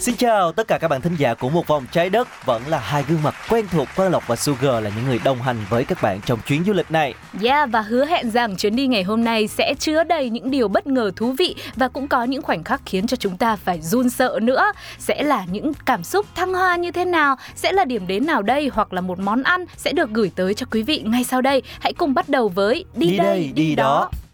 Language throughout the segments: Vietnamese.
Xin chào tất cả các bạn thính giả của một vòng trái đất Vẫn là hai gương mặt quen thuộc Quang Lộc và Sugar là những người đồng hành với các bạn trong chuyến du lịch này Yeah, và hứa hẹn rằng chuyến đi ngày hôm nay sẽ chứa đầy những điều bất ngờ thú vị và cũng có những khoảnh khắc khiến cho chúng ta phải run sợ nữa. Sẽ là những cảm xúc thăng hoa như thế nào, sẽ là điểm đến nào đây hoặc là một món ăn sẽ được gửi tới cho quý vị ngay sau đây. Hãy cùng bắt đầu với đi, đây, đi, đó. Đi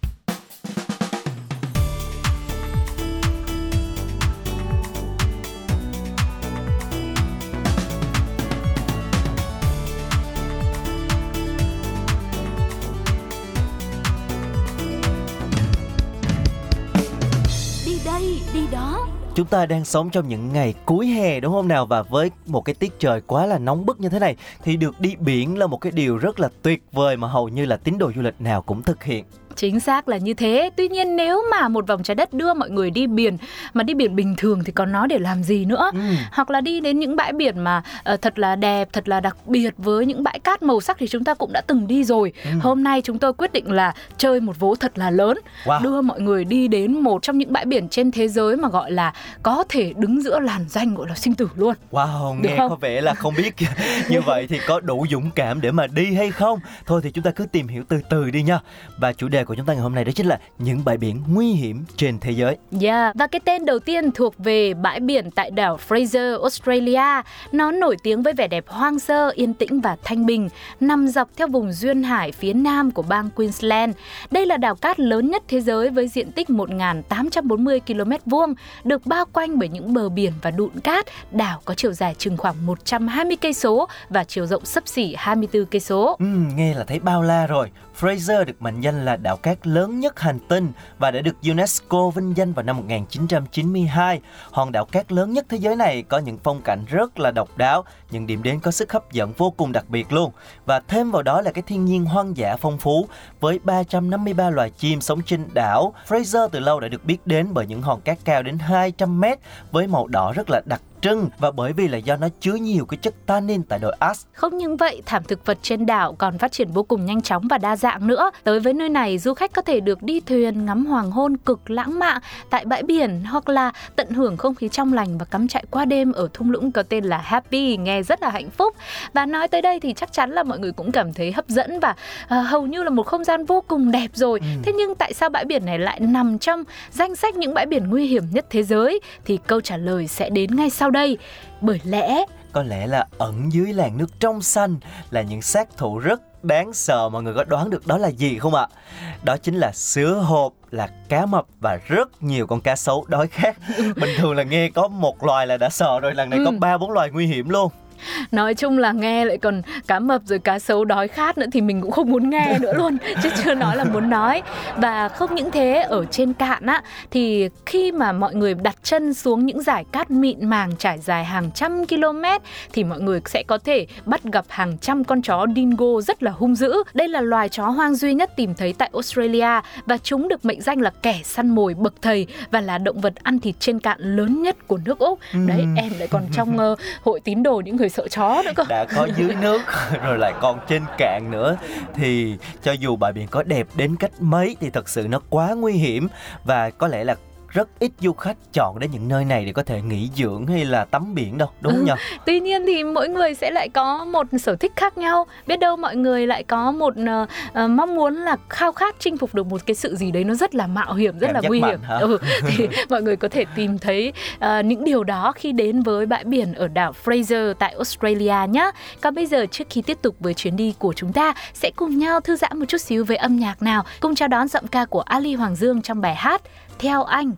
Chúng ta đang sống trong những ngày cuối hè, đúng không nào? Và với một cái tiết trời quá là nóng bức như thế này, Thì được đi biển là một cái điều rất là tuyệt vời Mà hầu như là tín đồ du lịch nào cũng thực hiện. Chính xác là như thế. Tuy nhiên nếu mà một vòng trái đất đưa mọi người đi biển mà đi biển bình thường thì còn nói để làm gì nữa? Ừ. Hoặc là đi đến những bãi biển mà ờ, thật là đẹp, thật là đặc biệt với những bãi cát màu sắc thì chúng ta cũng đã từng đi rồi. Ừ. Hôm nay chúng tôi quyết định là chơi một vố thật là lớn, Wow. đưa mọi người đi đến một trong những bãi biển trên thế giới mà gọi là có thể đứng giữa làn danh gọi là sinh tử luôn. Wow, Được nghe không? có vẻ là không biết như vậy thì có đủ dũng cảm để mà đi hay không? Thôi thì chúng ta cứ tìm hiểu từ từ đi nha. Và chủ đề của chúng ta ngày hôm nay đó chính là những bãi biển nguy hiểm trên thế giới. Yeah, và cái tên đầu tiên thuộc về bãi biển tại đảo Fraser, Australia. Nó nổi tiếng với vẻ đẹp hoang sơ, yên tĩnh và thanh bình, nằm dọc theo vùng duyên hải phía nam của bang Queensland. Đây là đảo cát lớn nhất thế giới với diện tích 1.840 km vuông, được bao quanh bởi những bờ biển và đụn cát. Đảo có chiều dài chừng khoảng 120 cây số và chiều rộng xấp xỉ 24 cây số. Ừm, nghe là thấy bao la rồi. Fraser được mệnh danh là đảo cát lớn nhất hành tinh và đã được UNESCO vinh danh vào năm 1992. Hòn đảo cát lớn nhất thế giới này có những phong cảnh rất là độc đáo, những điểm đến có sức hấp dẫn vô cùng đặc biệt luôn. Và thêm vào đó là cái thiên nhiên hoang dã phong phú với 353 loài chim sống trên đảo. Fraser từ lâu đã được biết đến bởi những hòn cát cao đến 200 mét với màu đỏ rất là đặc trưng và bởi vì là do nó chứa nhiều cái chất tannin tại đồi Alps Không những vậy, thảm thực vật trên đảo còn phát triển vô cùng nhanh chóng và đa dạng nữa. Tới với nơi này, du khách có thể được đi thuyền ngắm hoàng hôn cực lãng mạn tại bãi biển hoặc là tận hưởng không khí trong lành và cắm trại qua đêm ở thung lũng có tên là Happy, nghe rất là hạnh phúc. Và nói tới đây thì chắc chắn là mọi người cũng cảm thấy hấp dẫn và à, hầu như là một không gian vô cùng đẹp rồi. Ừ. Thế nhưng tại sao bãi biển này lại nằm trong danh sách những bãi biển nguy hiểm nhất thế giới? Thì câu trả lời sẽ đến ngay sau đây. Bởi lẽ Có lẽ là ẩn dưới làn nước trong xanh là những sát thủ rất đáng sợ mọi người có đoán được đó là gì không ạ? Đó chính là sứa hộp, là cá mập và rất nhiều con cá sấu đói khát. Bình thường là nghe có một loài là đã sợ rồi, lần này có Ừ. ba bốn loài nguy hiểm luôn. Nói chung là nghe lại còn cá mập rồi cá sấu đói khát nữa thì mình cũng không muốn nghe nữa luôn chứ chưa nói là muốn nói. Và không những thế ở trên cạn á thì khi mà mọi người đặt chân xuống những dải cát mịn màng trải dài hàng trăm km thì mọi người sẽ có thể bắt gặp hàng trăm con chó dingo rất là hung dữ. Đây là loài chó hoang duy nhất tìm thấy tại Australia và chúng được mệnh danh là kẻ săn mồi bậc thầy và là động vật ăn thịt trên cạn lớn nhất của nước Úc. Đấy Ừm. em lại còn trong ờ, hội tín đồ những người sợ chó nữa cơ. Đã có dưới nước, rồi lại còn trên cạn nữa. Thì cho dù bãi biển có đẹp đến cách mấy thì thật sự nó quá nguy hiểm. Và có lẽ là rất ít du khách chọn đến những nơi này để có thể nghỉ dưỡng hay là tắm biển đâu đúng không Ừ. nhỉ? Tuy nhiên thì mỗi người sẽ lại có một sở thích khác nhau. Biết đâu mọi người lại có một ờ, mong muốn là khao khát chinh phục được một cái sự gì đấy nó rất là mạo hiểm, rất Cảm là nguy hiểm. hả? Ừ, thì mọi người có thể tìm thấy ờ, những điều đó khi đến với bãi biển ở đảo Fraser tại Australia nhé. Còn bây giờ trước khi tiếp tục với chuyến đi của chúng ta sẽ cùng nhau thư giãn một chút xíu với âm nhạc nào. Cùng chào đón giọng ca của Ali Hoàng Dương trong bài hát Theo anh.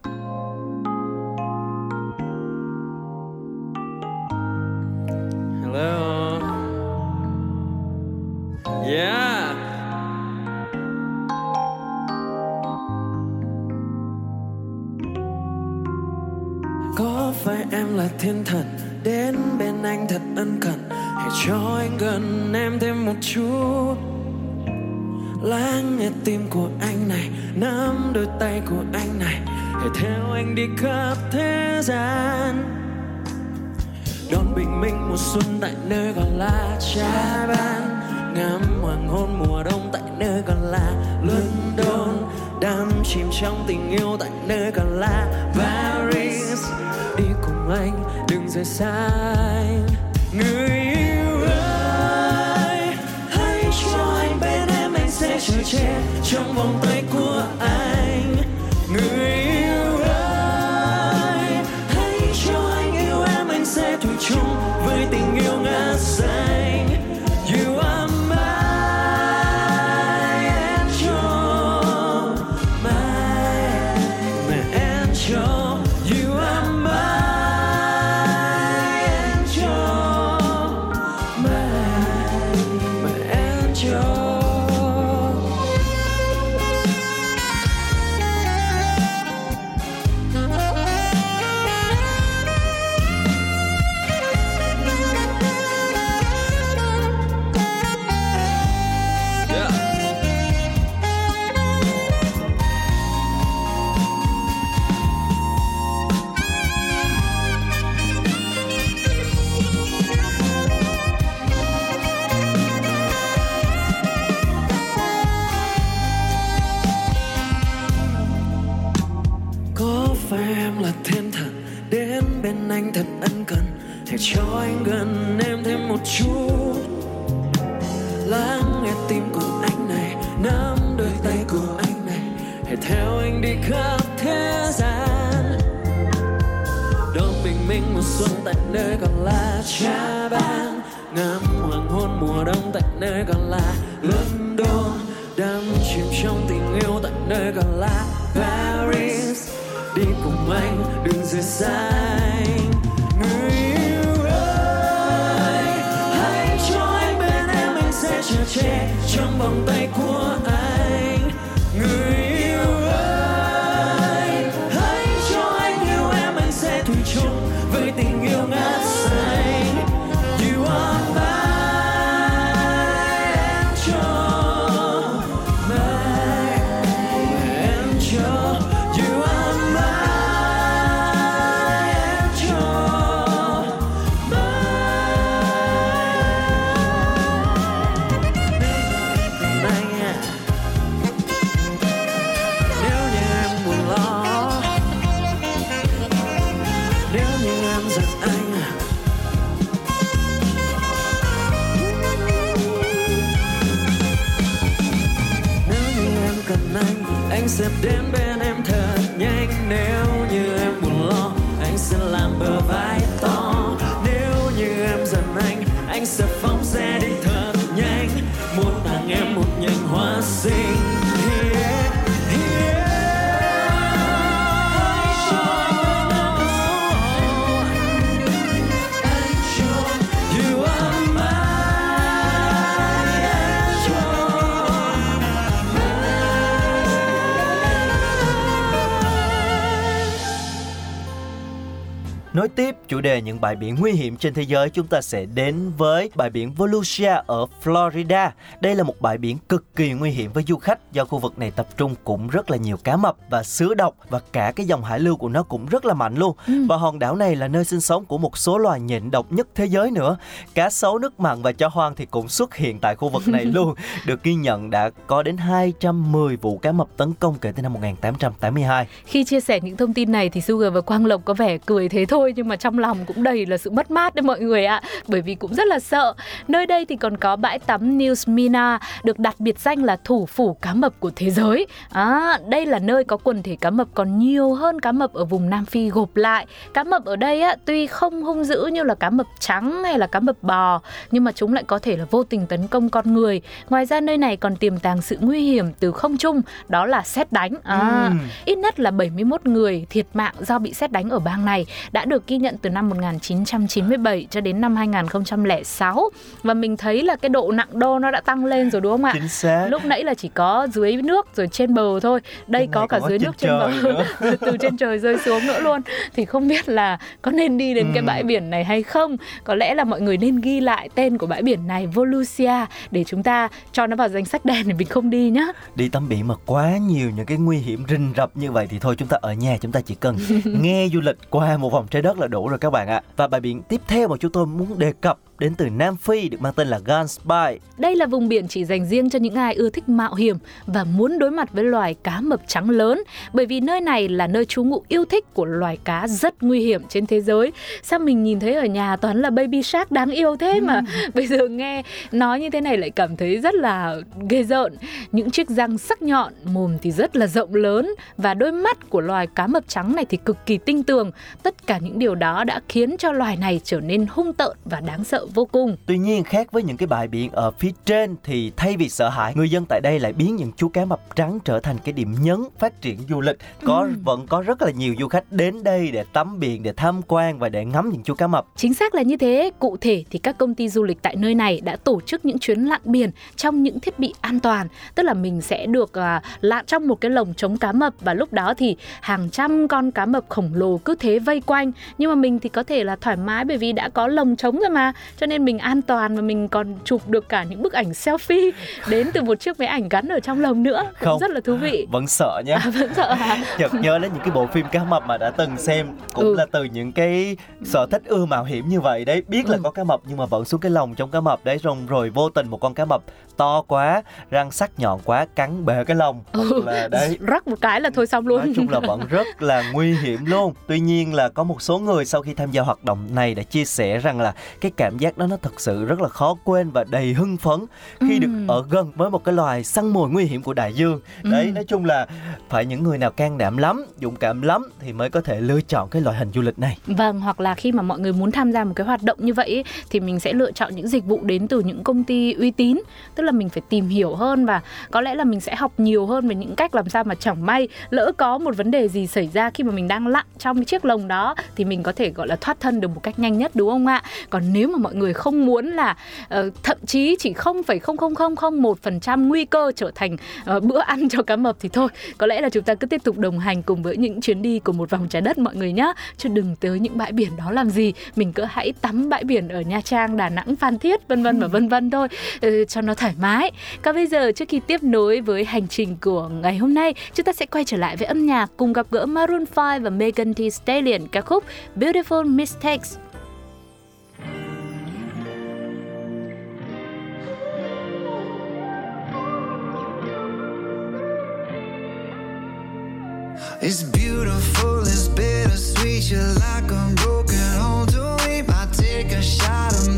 Hello. Yeah. có phải em là thiên thần đến bên anh thật ân cần hãy cho anh gần em thêm một chút lắng nghe tim của anh này, nắm đôi tay của anh này, hãy theo anh đi khắp thế gian. Đón bình minh mùa xuân tại nơi còn là trái ban, ngắm hoàng hôn mùa đông tại nơi còn là london đắm chìm trong tình yêu tại nơi còn là paris. Đi cùng anh, đừng rời xa anh. Người anh sẽ chờ che trong chìm trong tình yêu tại nơi còn là paris, đi cùng anh đừng rời xa anh. Người yêu ơi, hãy cho anh bên em, anh sẽ chờ che trong vòng tay của Nối tiếp chủ đề những bãi biển nguy hiểm trên thế giới, chúng ta sẽ đến với bãi biển Volusia ở Florida. Đây là một bãi biển cực kỳ nguy hiểm với du khách do khu vực này tập trung cũng rất là nhiều cá mập và sứa độc và cả cái dòng hải lưu của nó cũng rất là mạnh luôn. Và hòn đảo này là nơi sinh sống của một số loài nhện độc nhất thế giới nữa. Cá sấu nước mặn và chó hoang thì cũng xuất hiện tại khu vực này luôn. Được ghi nhận đã có đến 210 vụ cá mập tấn công kể từ năm 1882. Khi chia sẻ những thông tin này thì Sugar và Quang Lộc có vẻ cười thế thôi nhưng mà trong lòng cũng đầy là sự mất mát đấy mọi người ạ. Bởi vì cũng rất là sợ. Nơi đây thì còn có bãi tắm New Smyrna được đặt biệt danh là thủ phủ cá mập của thế giới. À, đây là nơi có quần thể cá mập còn nhiều hơn cá mập ở vùng Nam Phi gộp lại. Cá mập ở đây á, tuy không hung dữ như là cá mập trắng hay là cá mập bò nhưng mà chúng lại có thể là vô tình tấn công con người. Ngoài ra nơi này còn tiềm tàng sự nguy hiểm từ không trung đó là xét đánh. À, Ừm. Ít nhất là 71 người thiệt mạng do bị xét đánh ở bang này đã được ghi nhận từ năm 1997 cho đến năm 2006 và mình thấy là cái độ nặng đô nó đã tăng lên rồi đúng không ạ? Chính xác. Lúc nãy là chỉ có dưới nước rồi trên bờ thôi. Đây Cái có cả dưới nước trên bờ từ trên trời rơi xuống nữa luôn. Thì không biết là có nên đi đến cái Ừ. bãi biển này hay không? Có lẽ là mọi người nên ghi lại tên của bãi biển này Volusia để chúng ta cho nó vào danh sách đen để mình không đi nhá. đi tắm biển mà quá nhiều những cái nguy hiểm rình rập như vậy thì thôi chúng ta ở nhà chúng ta chỉ cần nghe du lịch qua một vòng trái đất là đủ rồi các bạn ạ. Và bài biển tiếp theo mà chúng tôi muốn đề cập đến từ Nam Phi được mang tên là Gansby Đây là vùng biển chỉ dành riêng cho những ai ưa thích mạo hiểm và muốn đối mặt với loài cá mập trắng lớn bởi vì nơi này là nơi trú ngụ yêu thích của loài cá rất nguy hiểm trên thế giới. Sao mình nhìn thấy ở nhà toàn là baby shark đáng yêu thế mà bây giờ nghe nói như thế này lại cảm thấy rất là ghê rợn. Những chiếc răng sắc nhọn, mồm thì rất là rộng lớn và đôi mắt của loài cá mập trắng này thì cực kỳ tinh tường. Tất cả những điều đó đã khiến cho loài này trở nên hung tợn và đáng sợ vô cùng. Tuy nhiên khác với những cái bãi biển ở phía trên thì thay vì sợ hãi, người dân tại đây lại biến những chú cá mập trắng trở thành cái điểm nhấn phát triển du lịch. Có Ừ. vẫn có rất là nhiều du khách đến đây để tắm biển, để tham quan và để ngắm những chú cá mập. Chính xác là như thế, cụ thể thì các công ty du lịch tại nơi này đã tổ chức những chuyến lặn biển trong những thiết bị an toàn, tức là mình sẽ được à, lặn trong một cái lồng chống cá mập và lúc đó thì hàng trăm con cá mập khổng lồ cứ thế vây quanh, nhưng mà mình thì có thể là thoải mái bởi vì đã có lồng chống rồi mà, cho nên mình an toàn và mình còn chụp được cả những bức ảnh selfie đến từ một chiếc máy ảnh gắn ở trong lồng nữa, cũng Không. rất là thú vị. Vẫn sợ nhé. À, vẫn sợ hả? chợt nhớ đến những cái bộ phim cá mập mà đã từng xem cũng Ừ. là từ những cái sở thích ưa mạo hiểm như vậy đấy biết là Ừ. có cá mập nhưng mà vẫn xuống cái lồng trong cá mập đấy rồi rồi vô tình một con cá mập to quá răng sắc nhọn quá cắn bể cái lồng Ừ. hoặc là đấy Rắc một cái là thôi xong luôn. Nói chung là vẫn rất là nguy hiểm luôn Tuy nhiên là có một số người sau khi tham gia hoạt động này đã chia sẻ rằng là Cái cảm giác đó nó thật sự rất là khó quên và đầy hưng phấn Khi được Ừm. ở gần với một cái loài săn mồi nguy hiểm của đại dương Đấy Ừm. nói chung là phải những người nào can đảm lắm, dũng cảm lắm Thì mới có thể lựa chọn cái loại hình du lịch này Vâng, hoặc là khi mà mọi người muốn tham gia một cái hoạt động như vậy thì mình sẽ lựa chọn những dịch vụ đến từ những công ty uy tín. Tức là là mình phải tìm hiểu hơn và có lẽ là mình sẽ học nhiều hơn về những cách làm sao mà chẳng may lỡ có một vấn đề gì xảy ra khi mà mình đang lặn trong cái chiếc lồng đó thì mình có thể gọi là thoát thân được một cách nhanh nhất đúng không ạ? Còn nếu mà mọi người không muốn là uh, thậm chí chỉ 0,00001% nguy cơ trở thành uh, bữa ăn cho cá mập thì thôi, có lẽ là chúng ta cứ tiếp tục đồng hành cùng với những chuyến đi của một vòng trái đất mọi người nhé chứ đừng tới những bãi biển đó làm gì. Mình cứ hãy tắm bãi biển ở Nha Trang Đà Nẵng Phan Thiết vân vân và vân vân thôi. Uh, cho nó thoải mái còn bây giờ trước khi tiếp nối với hành trình của ngày hôm nay chúng ta sẽ quay trở lại với âm nhạc cùng gặp gỡ Maroon 5 và Megan Thee Stallion ca khúc Beautiful Mistakes It's beautiful, it's bittersweet. You're like a broken home to me. I take a shot of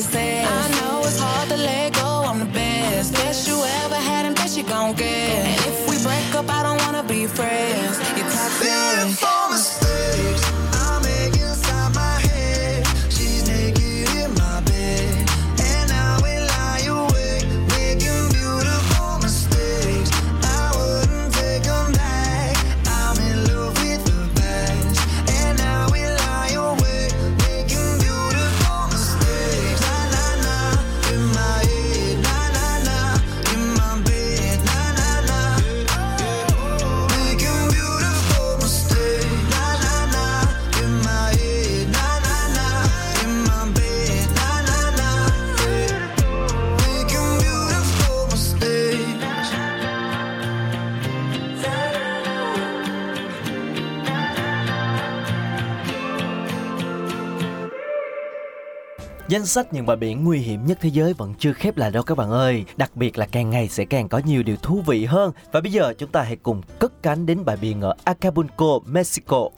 can say. Danh sách những bãi biển nguy hiểm nhất thế giới vẫn chưa khép lại đâu các bạn ơi. Đặc biệt là càng ngày sẽ càng có nhiều điều thú vị hơn. Và bây giờ chúng ta hãy cùng cất cánh đến bãi biển ở Acapulco, Mexico.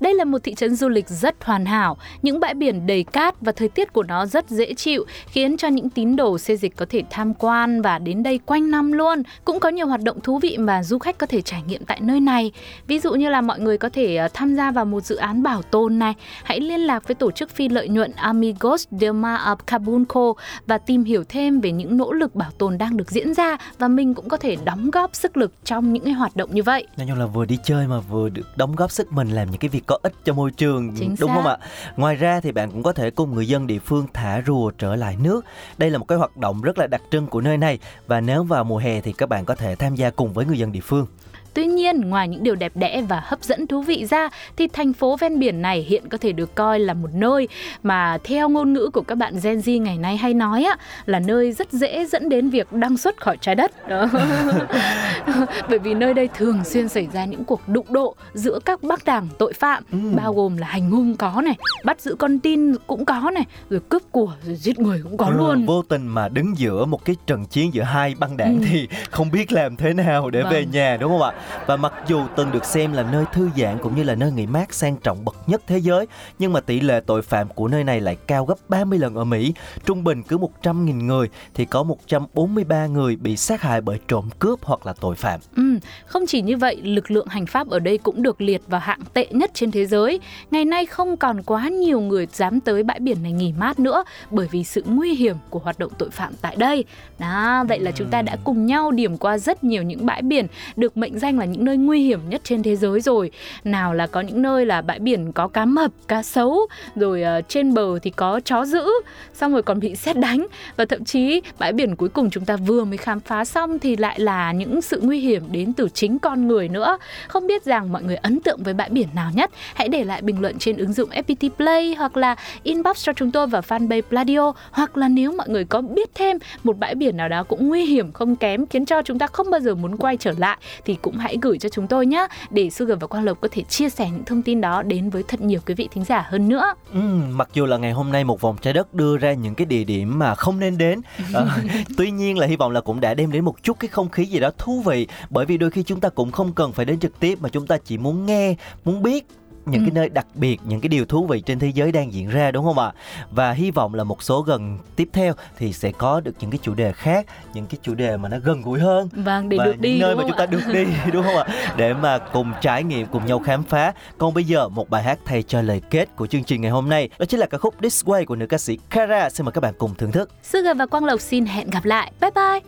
Đây là một thị trấn du lịch rất hoàn hảo, những bãi biển đầy cát và thời tiết của nó rất dễ chịu, khiến cho những tín đồ xê dịch có thể tham quan và đến đây quanh năm luôn. Cũng có nhiều hoạt động thú vị mà du khách có thể trải nghiệm tại nơi này. Ví dụ như là mọi người có thể ờ, tham gia vào một dự án bảo tồn này, hãy liên lạc với tổ chức phi lợi nhuận Amigos del Mar of Cabunco và tìm hiểu thêm về những nỗ lực bảo tồn đang được diễn ra và mình cũng có thể đóng góp sức lực trong những cái hoạt động như vậy. Nói chung là vừa đi chơi mà vừa được đóng góp sức mình làm những cái việc có ích cho môi trường Chính đúng xác. không ạ? Ngoài ra thì bạn cũng có thể cùng người dân địa phương thả rùa trở lại nước. Đây là một cái hoạt động rất là đặc trưng của nơi này và nếu vào mùa hè thì các bạn có thể tham gia cùng với người dân địa phương. Tuy nhiên, ngoài những điều đẹp đẽ và hấp dẫn thú vị ra thì thành phố ven biển này hiện có thể được coi là một nơi mà theo ngôn ngữ của các bạn Gen Z ngày nay hay nói á là nơi rất dễ dẫn đến việc đăng xuất khỏi trái đất. Đó. Bởi vì nơi đây thường xuyên xảy ra những cuộc đụng độ giữa các bác đảng tội phạm bao gồm là hành hung có này, bắt giữ con tin cũng có này, rồi cướp của rồi giết người cũng có Ừ, luôn. Vô tình mà đứng giữa một cái trận chiến giữa hai băng đảng Ừ. thì không biết làm thế nào để về Vâng. nhà đúng không ạ? Và mặc dù từng được xem là nơi thư giãn cũng như là nơi nghỉ mát sang trọng bậc nhất thế giới, nhưng mà tỷ lệ tội phạm của nơi này lại cao gấp 30 lần ở Mỹ. Trung bình cứ 100.000 người thì có 143 người bị sát hại bởi trộm cướp hoặc là tội phạm. Ừ, không chỉ như vậy, lực lượng hành pháp ở đây cũng được liệt vào hạng tệ nhất trên thế giới. Ngày nay không còn quá nhiều người dám tới bãi biển này nghỉ mát nữa bởi vì sự nguy hiểm của hoạt động tội phạm tại đây. Đó, vậy là chúng ta đã cùng nhau điểm qua rất nhiều những bãi biển được mệnh danh là những nơi nguy hiểm nhất trên thế giới rồi. Nào là có những nơi là bãi biển có cá mập, cá sấu, rồi uh, trên bờ thì có chó dữ, xong rồi còn bị xét đánh và thậm chí bãi biển cuối cùng chúng ta vừa mới khám phá xong thì lại là những sự nguy hiểm đến từ chính con người nữa. Không biết rằng mọi người ấn tượng với bãi biển nào nhất? Hãy để lại bình luận trên ứng dụng FPT Play hoặc là inbox cho chúng tôi vào fanpage Pladio hoặc là nếu mọi người có biết thêm một bãi biển nào đó cũng nguy hiểm không kém khiến cho chúng ta không bao giờ muốn quay trở lại thì cũng hãy gửi cho chúng tôi nhé để Sugar và Quang Lộc có thể chia sẻ những thông tin đó đến với thật nhiều quý vị thính giả hơn nữa. Ừ, mặc dù là ngày hôm nay một vòng trái đất đưa ra những cái địa điểm mà không nên đến Ờ, tuy nhiên là hy vọng là cũng đã đem đến một chút cái không khí gì đó thú vị bởi vì đôi khi chúng ta cũng không cần phải đến trực tiếp mà chúng ta chỉ muốn nghe muốn biết những Ừ. cái nơi đặc biệt những cái điều thú vị trên thế giới đang diễn ra đúng không ạ và hy vọng là một số gần tiếp theo thì sẽ có được những cái chủ đề khác những cái chủ đề mà nó gần gũi hơn Vâng, để và được đi những nơi đúng mà chúng ta ạ? được đi đúng không ạ để mà cùng trải nghiệm cùng nhau khám phá còn bây giờ một bài hát thay cho lời kết của chương trình ngày hôm nay đó chính là ca khúc This Way của nữ ca sĩ Kara xin mời các bạn cùng thưởng thức Sugar và Quang Lộc xin hẹn gặp lại. Bye bye.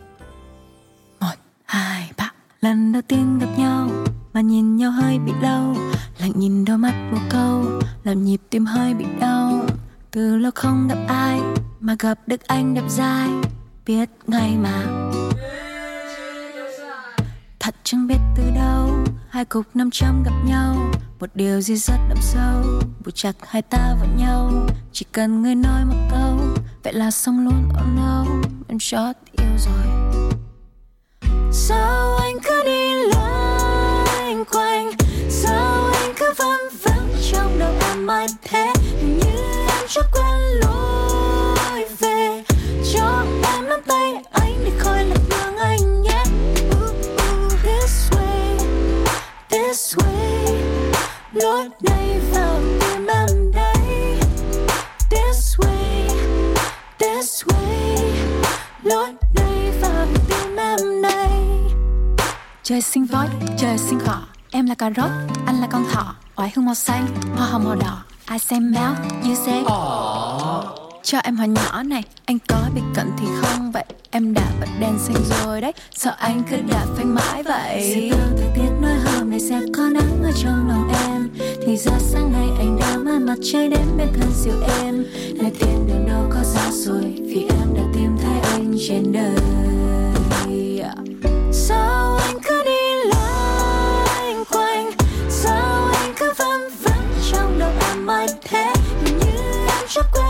một hai ba lần đầu tiên gặp nhau mà nhìn nhau hơi bị lâu lạnh nhìn đôi mắt một câu, làm nhịp tim hơi bị đau. Từ lâu không gặp ai mà gặp được anh đẹp dai. Biết ngay mà. Thật chẳng biết từ đâu, hai cục năm trăm gặp nhau. Một điều gì rất đậm sâu buộc chặt hai ta vào nhau. Chỉ cần người nói một câu, vậy là xong luôn. Oh no, em chót yêu rồi. Sao anh cứ đi loanh quanh? Lối này vào tim em đây Trời sinh voi, trời sinh cỏ Em là cà rốt, anh là con thỏ. Oải hương màu xanh, hoa hồng màu đỏ. I say mouth, you say. Cho em hỏi nhỏ này Anh có bị cận thì không? Vậy Em đã bật đèn xanh rồi đấy. Sợ anh cứ đạp phanh mãi vậy. Báo thời tiết nói hôm nay sẽ có nắng ở trong lòng em. Thì ra sáng nay anh đã mang mặt trời đến bên thân siêu em. Nơi tiền đường đâu có xa xôi Vì em đã tìm anh trên đời Sao anh cứ đi loanh quanh Sao anh cứ vắng vắng trong đầu em mãi thế như em chưa quên.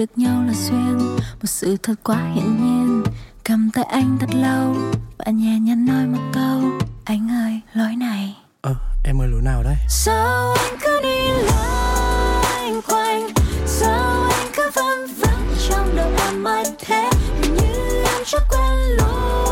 Được nhau là duyên. Một sự thật quá hiển nhiên. Cầm tay anh thật lâu Và nhẹ nhàng nói một câu. Anh ơi lối này. Ờ, em ơi lối nào đấy? Sao anh cứ đi loanh quanh? Sao anh cứ vân vân trong đầu em mãi thế? Hình như em chưa quen lối